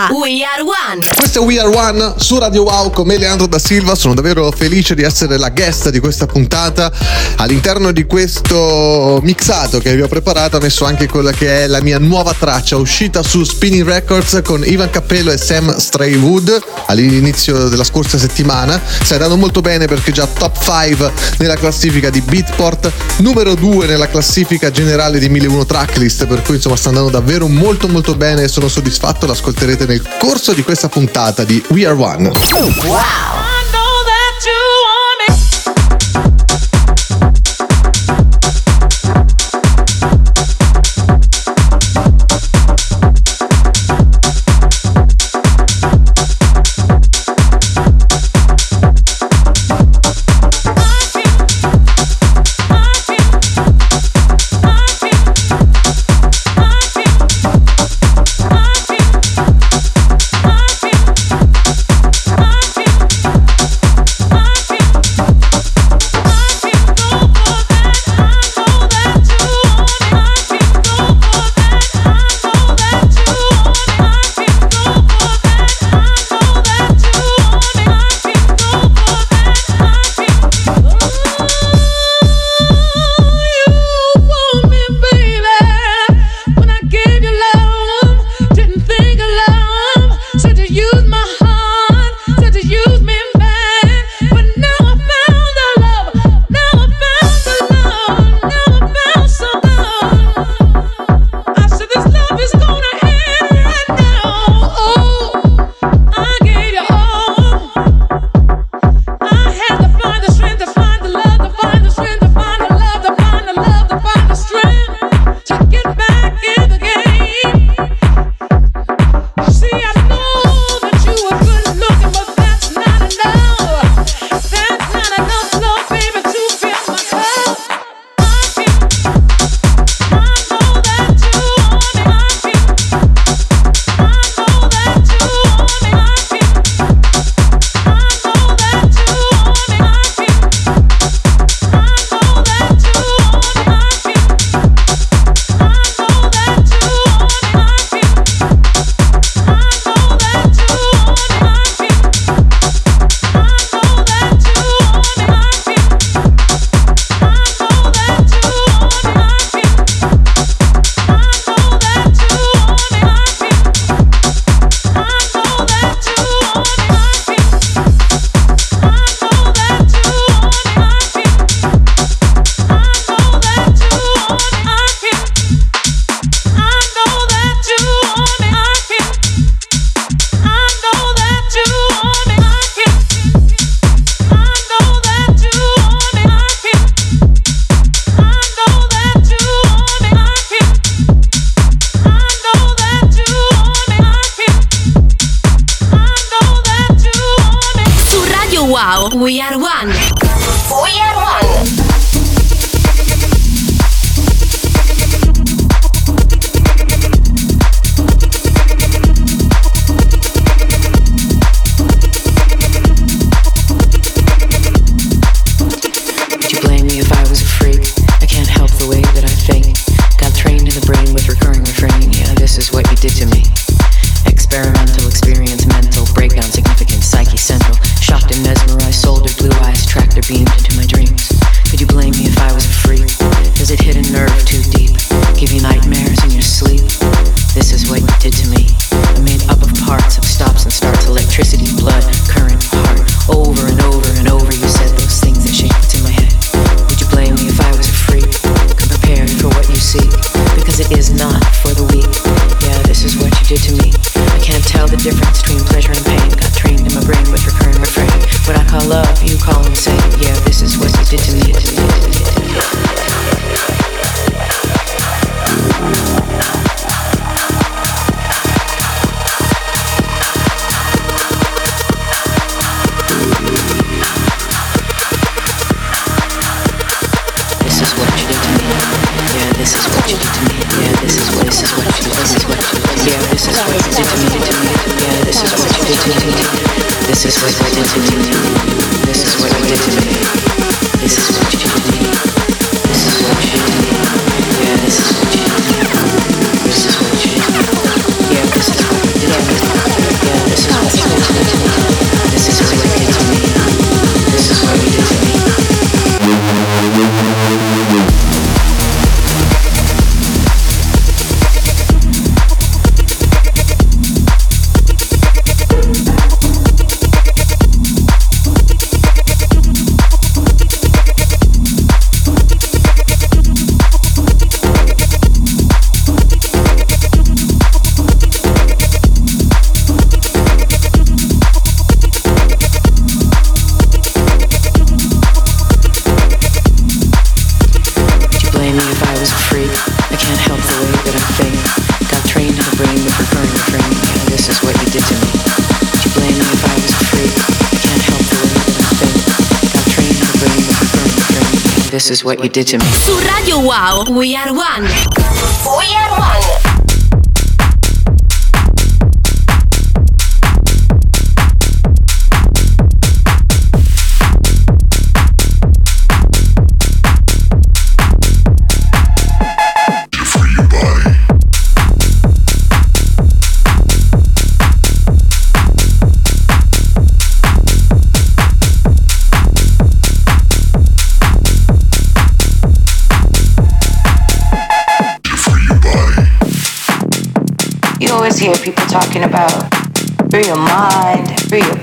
a We Are One. Questo è We Are One su Radio Wow con me Leandro da Silva. Sono davvero felice di essere la guest di questa puntata. All'interno di questo mixato che vi ho preparato ho messo anche quella che è la mia nuova traccia uscita su Spinning Records con Ivan Cappello e Sam Straywood all'inizio della scorsa settimana. Stai andando molto bene perché già top 5 nella classifica di Beatport, numero 2 nella classifica generale di 1001 Tracklist, per cui insomma sta andando davvero molto molto bene e sono soddisfatto, l'ascolterete nel corso di questa puntata di We Are One. Wow! to me. This is what you did to me. This is what you did to me. This is what you did to me. Is what you did to me. Su Radio Wow, We Are One. We Are One.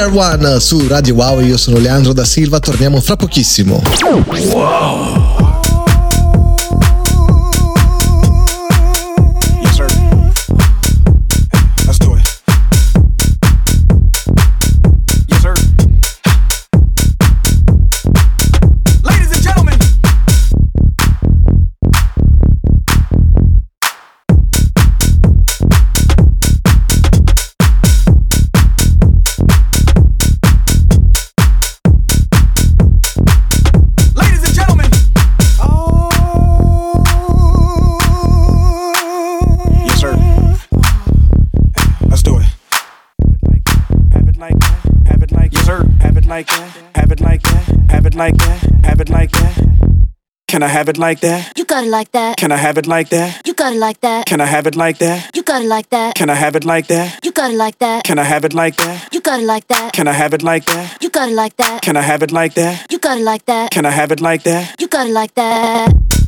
Are One su Radio Wow, io sono Leandro da Silva, torniamo fra pochissimo. Wow! Can I have it like that? You got it like that. Can I have it like that? You got it like that. Can I have it like that? You got it like that. Can I have it like that? You got it like that. Can I have it like that? You got it like that. Can I have it like that? You got it like that. Can I have it like that? You got it like that. Can I have it like that? You got it like that.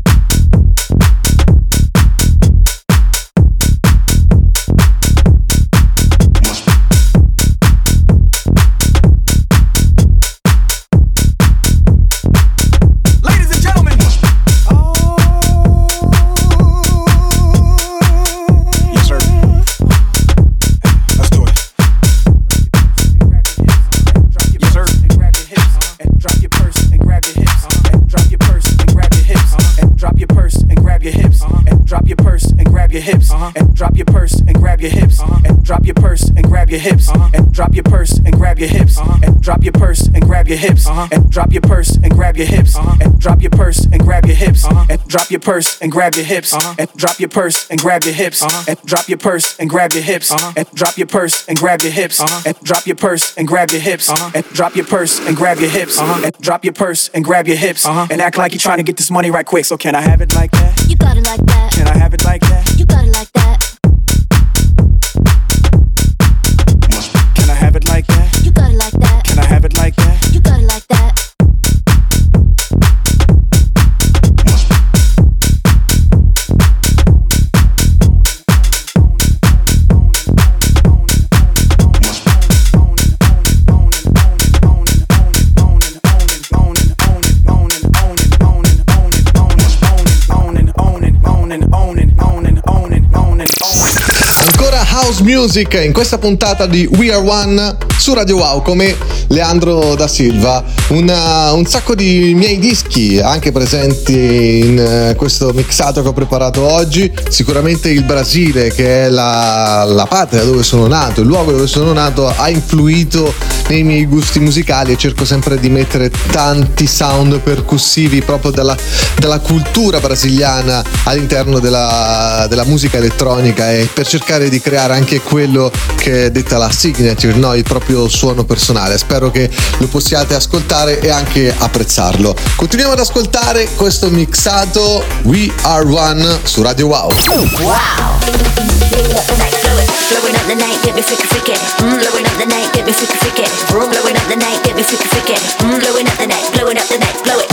Your hips uh-huh. and drop your purse and grab your hips, and drop your purse and grab your hips, and drop your purse and grab your hips, and drop your purse and grab your hips, and drop your purse and grab your hips, and drop your purse and grab your hips, and drop your purse and grab your hips, and drop your purse and grab your hips, and drop your purse and grab your hips, and drop your purse and grab your hips, and drop your purse and grab your hips, and drop your purse and grab your hips, and drop your purse and grab your hips, and act like you're trying to get this money right quick. So can I have it like that? You got it like that. Can I have it like that? You got it like that. Can I have it like that? You got it like that. Can I have it like that? You got it like music in questa puntata di We Are One su Radio Wow come Leandro da Silva. Una- un sacco di miei dischi anche presenti in eh, questo mixato che ho preparato oggi. Sicuramente il Brasile, che è la, la patria dove sono nato, il luogo dove sono nato, ha influito nei miei gusti musicali e cerco sempre di mettere tanti sound percussivi proprio dalla, dalla cultura brasiliana all'interno della, della musica elettronica e per cercare di creare anche quello che è detta la signature, no? il proprio suono personale. Spero che lo possiate ascoltare e anche apprezzarlo. Continuiamo ad ascoltare questo mixato We Are One su Radio Wow. Blowing up the night, blowing up the night, blowing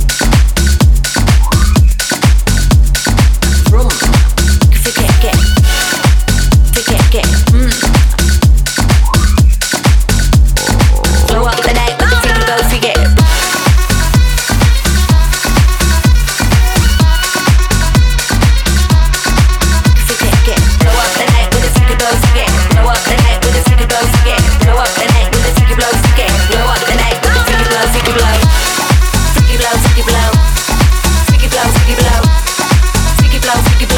flow.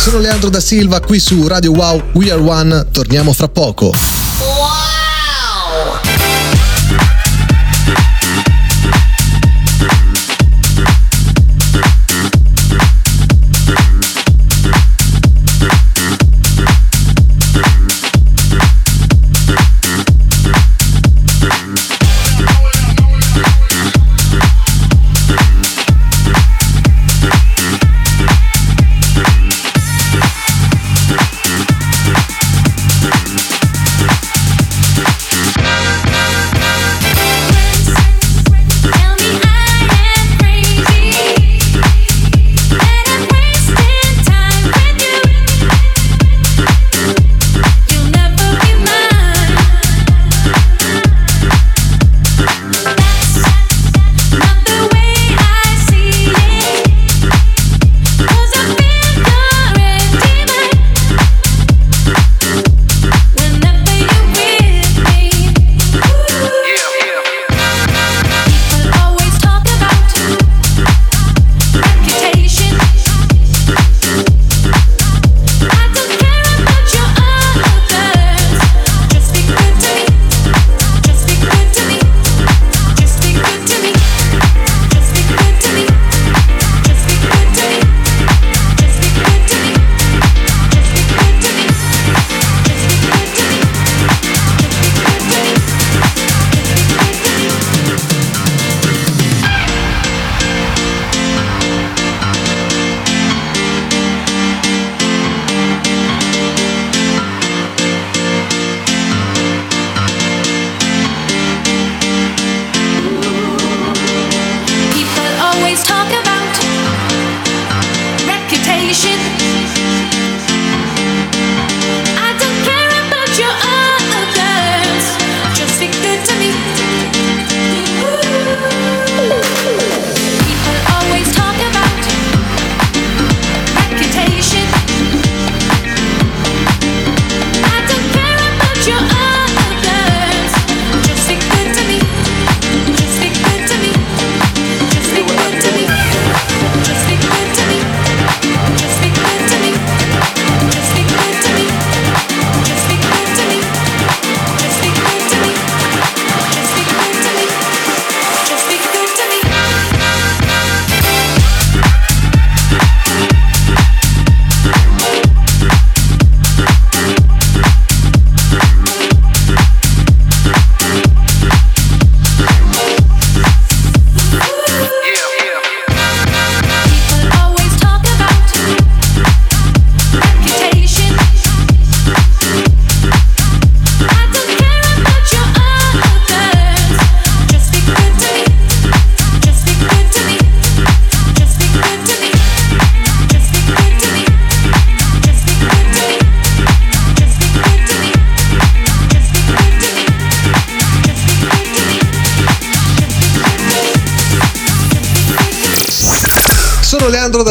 Sono Leandro da Silva qui su Radio Wow We Are One, torniamo fra poco.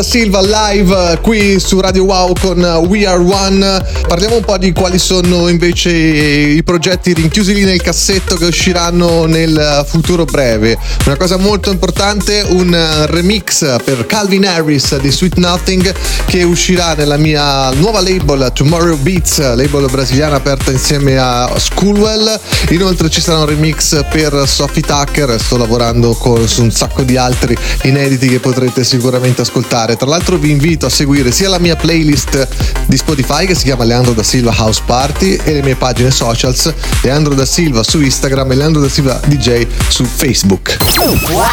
Silva live eh, qui su Radio Wow con eh, We Are One. Parliamo un po' di quali sono invece i progetti rinchiusi lì nel cassetto che usciranno nel eh, futuro breve. Una cosa molto importante, un remix per Calvin Harris di Sweet Nothing che uscirà nella mia nuova label Tomorrow Beats, label brasiliana aperta insieme a Schoolwell. Inoltre ci sarà un remix per Sophie Tucker, sto lavorando con- su un sacco di altri inediti che potrete sicuramente ascoltare. Tra l'altro vi invito a seguire sia la mia playlist di Spotify che si chiama Leandro da Silva House Party e le mie pagine socials Leandro da Silva su Instagram e Leandro da Silva DJ su Facebook. Wow,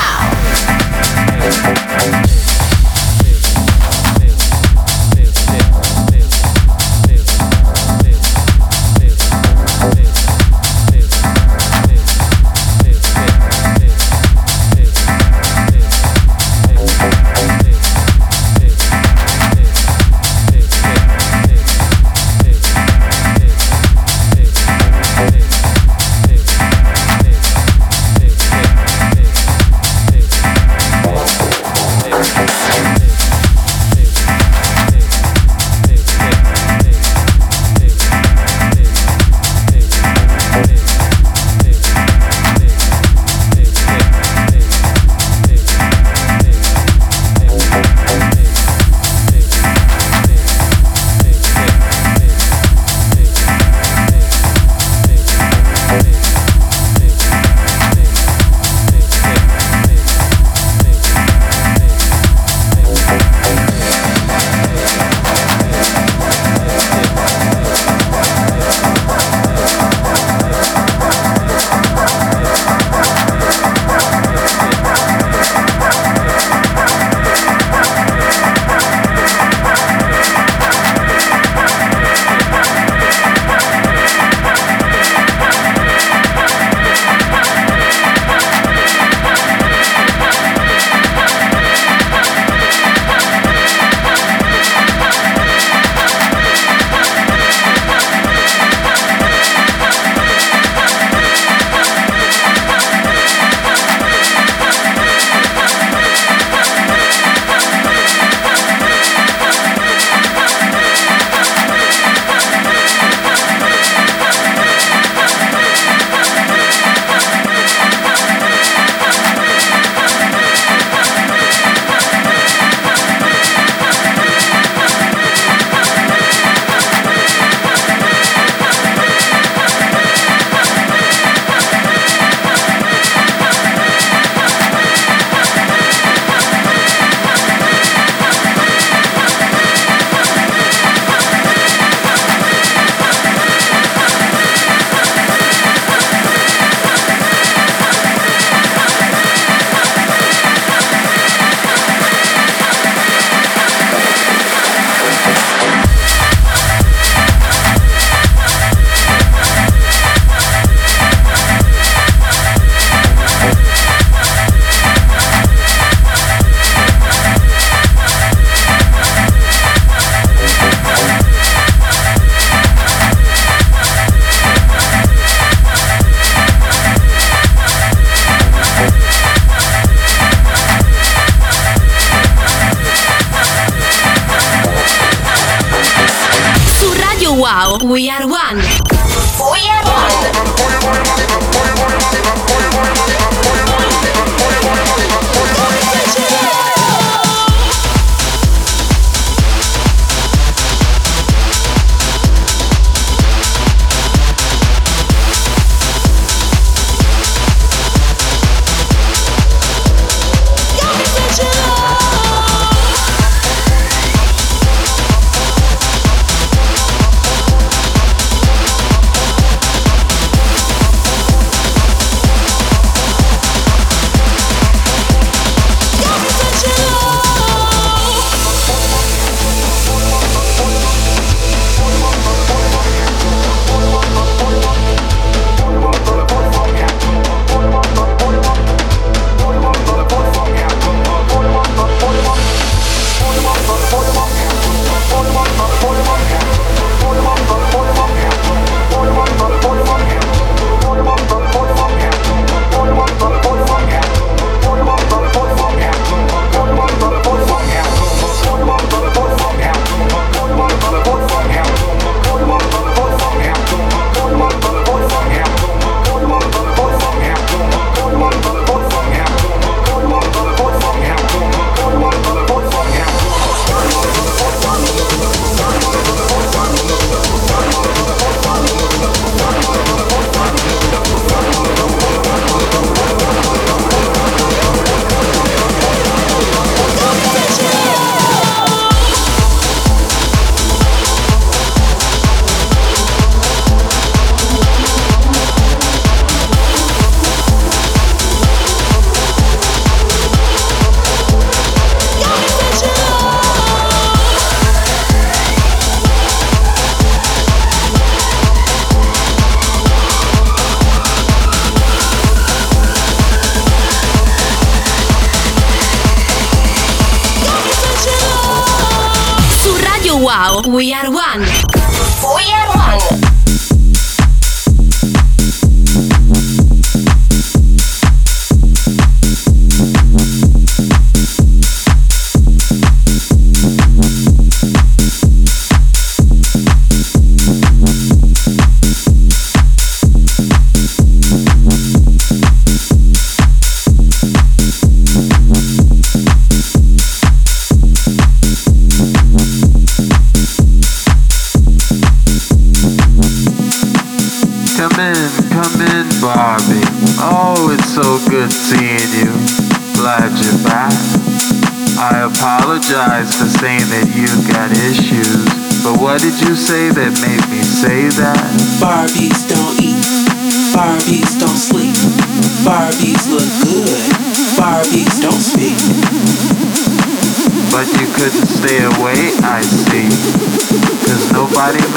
We are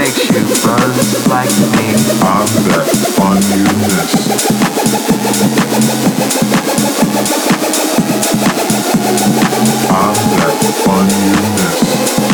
makes you buzz like me. I'm that fun you miss. I'm that fun you miss.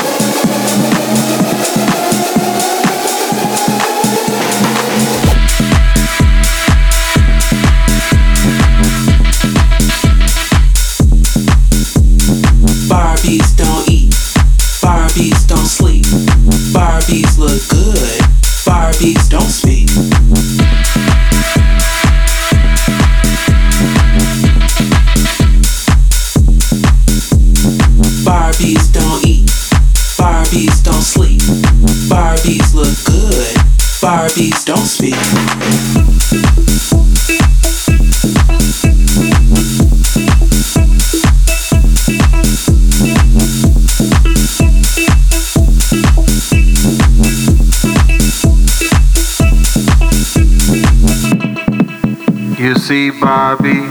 see Barbie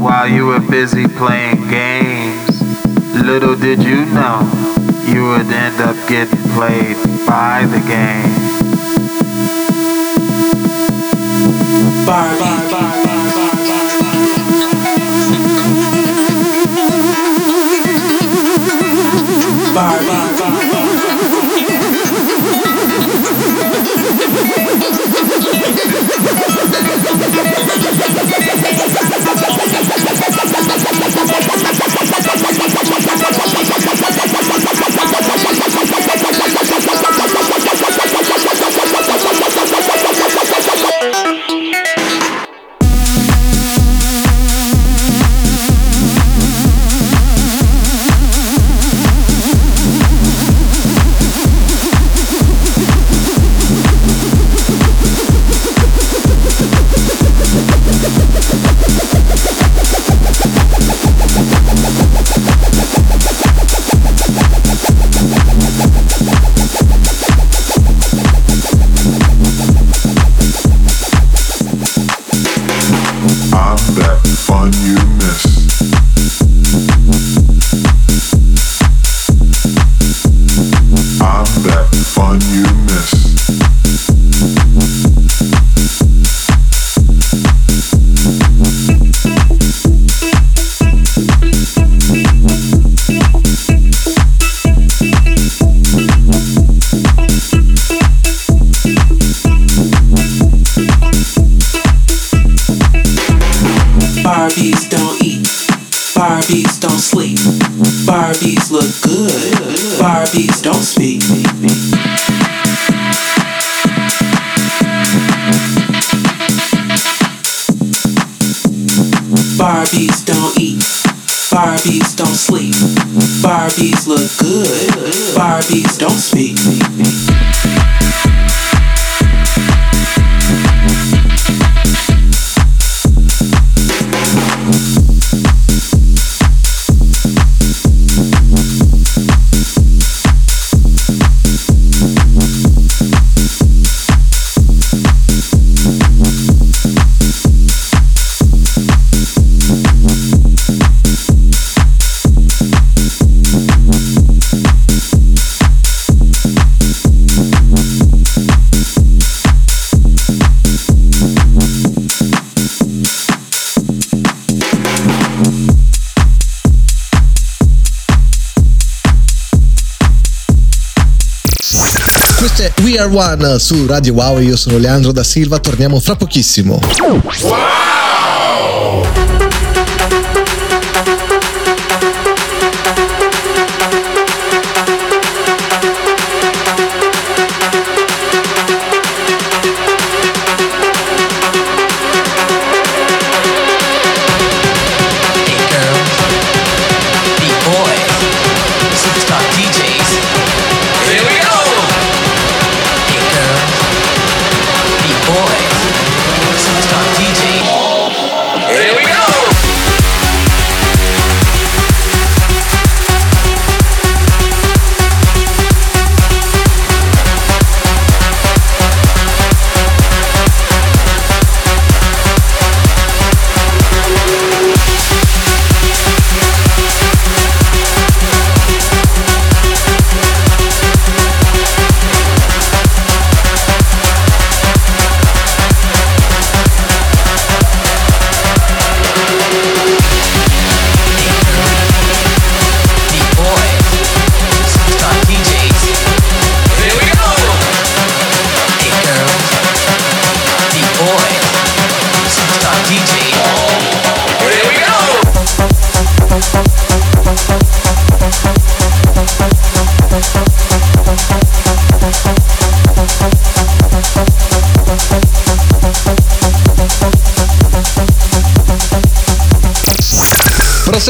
while you were busy playing games. Little did you know you would end up getting played by the game. Barbies don't eat. Barbies don't sleep. Barbies look good. Barbies don't speak. We One su Radio Wow. Io sono Leandro da Silva. Torniamo fra pochissimo. Hey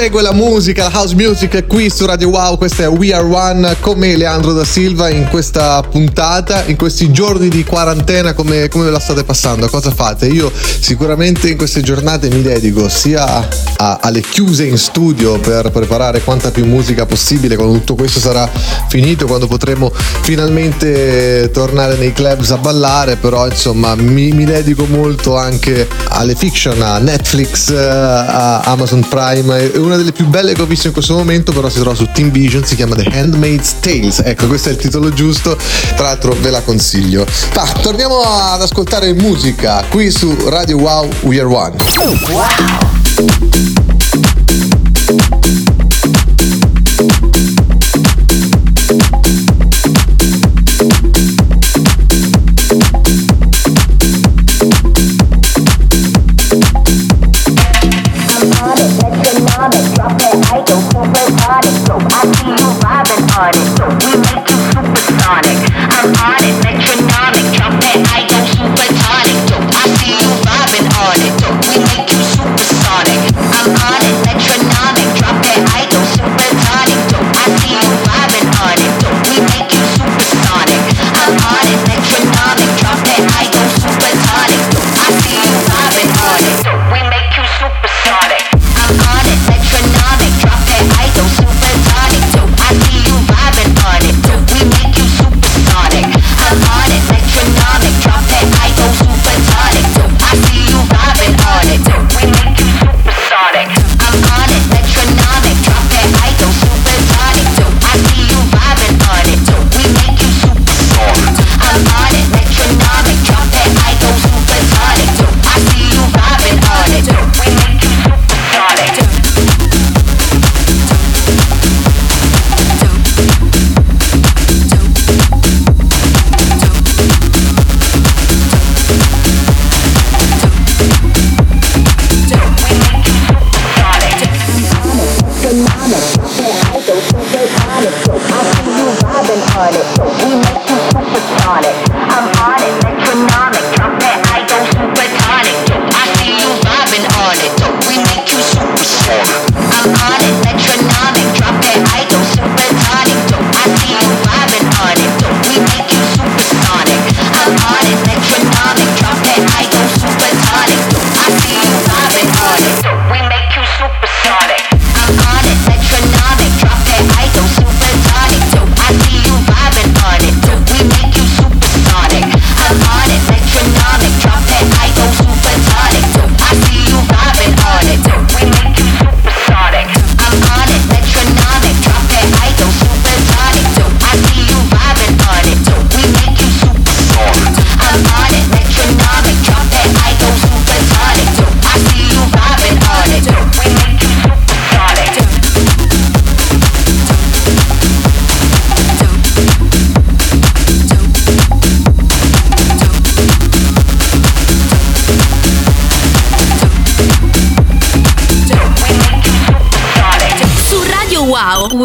Prosegue la musica, la house music qui su Radio Wow. Questa è We Are One con me, Leandro da Silva, in questa puntata, in questi giorni di quarantena. Come, come ve la state passando? Cosa fate? Io sicuramente in queste giornate mi dedico sia a- alle chiuse in studio per preparare quanta più musica possibile quando tutto questo sarà finito, quando potremo finalmente tornare nei clubs a ballare. Però insomma mi, mi dedico molto anche alle fiction, a Netflix, eh, a Amazon Prime. E una delle più belle che ho visto in questo momento, però si trova su Team Vision, si chiama The Handmaid's Tales. Ecco, questo è il titolo giusto. Tra l'altro ve la consiglio. Ma torniamo ad ascoltare musica qui su Radio Wow We Are One. Supersonic.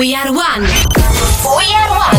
We are one. We are one.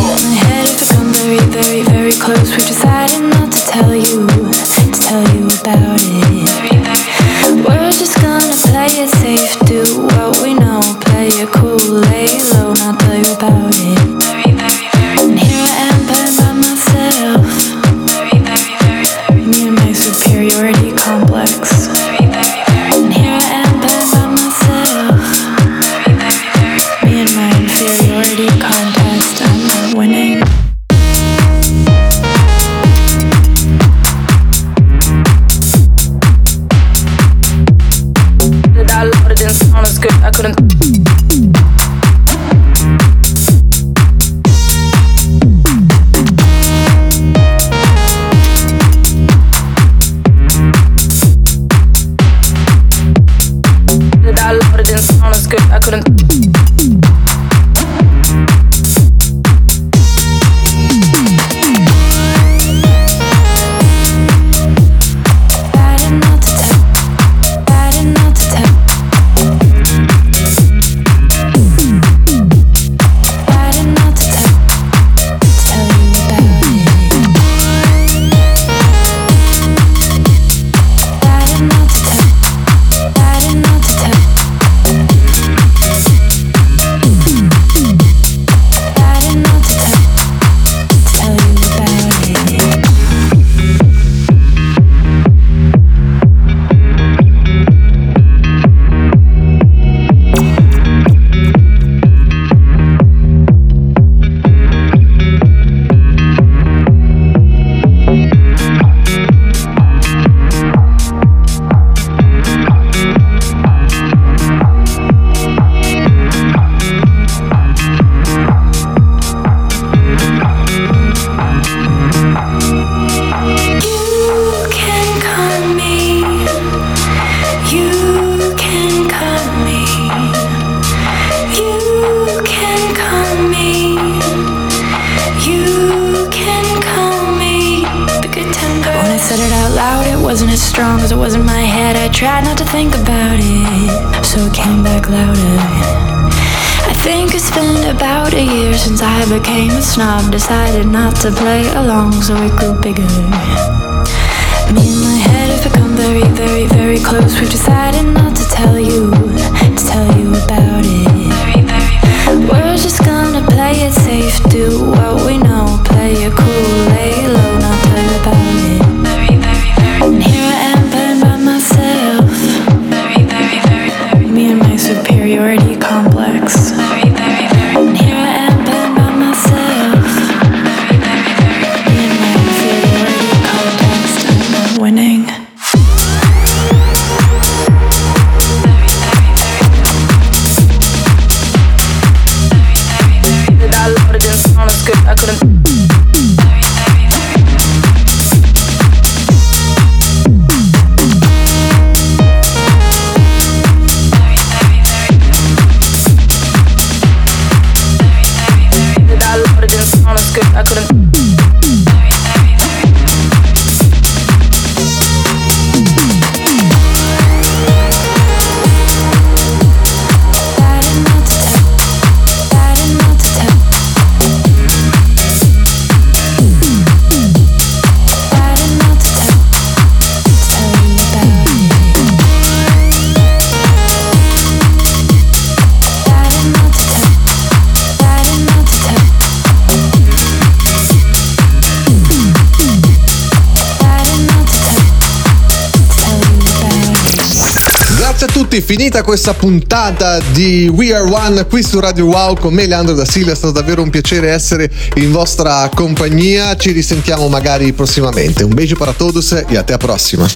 to play along, so it grew bigger. Me and my head have become very, very, very close. We've decided. Finita questa puntata di We Are One qui su Radio Wow con me Leandro da Silva, è stato davvero un piacere essere in vostra compagnia, ci risentiamo magari prossimamente. Un bacio para todos e a te a prossima.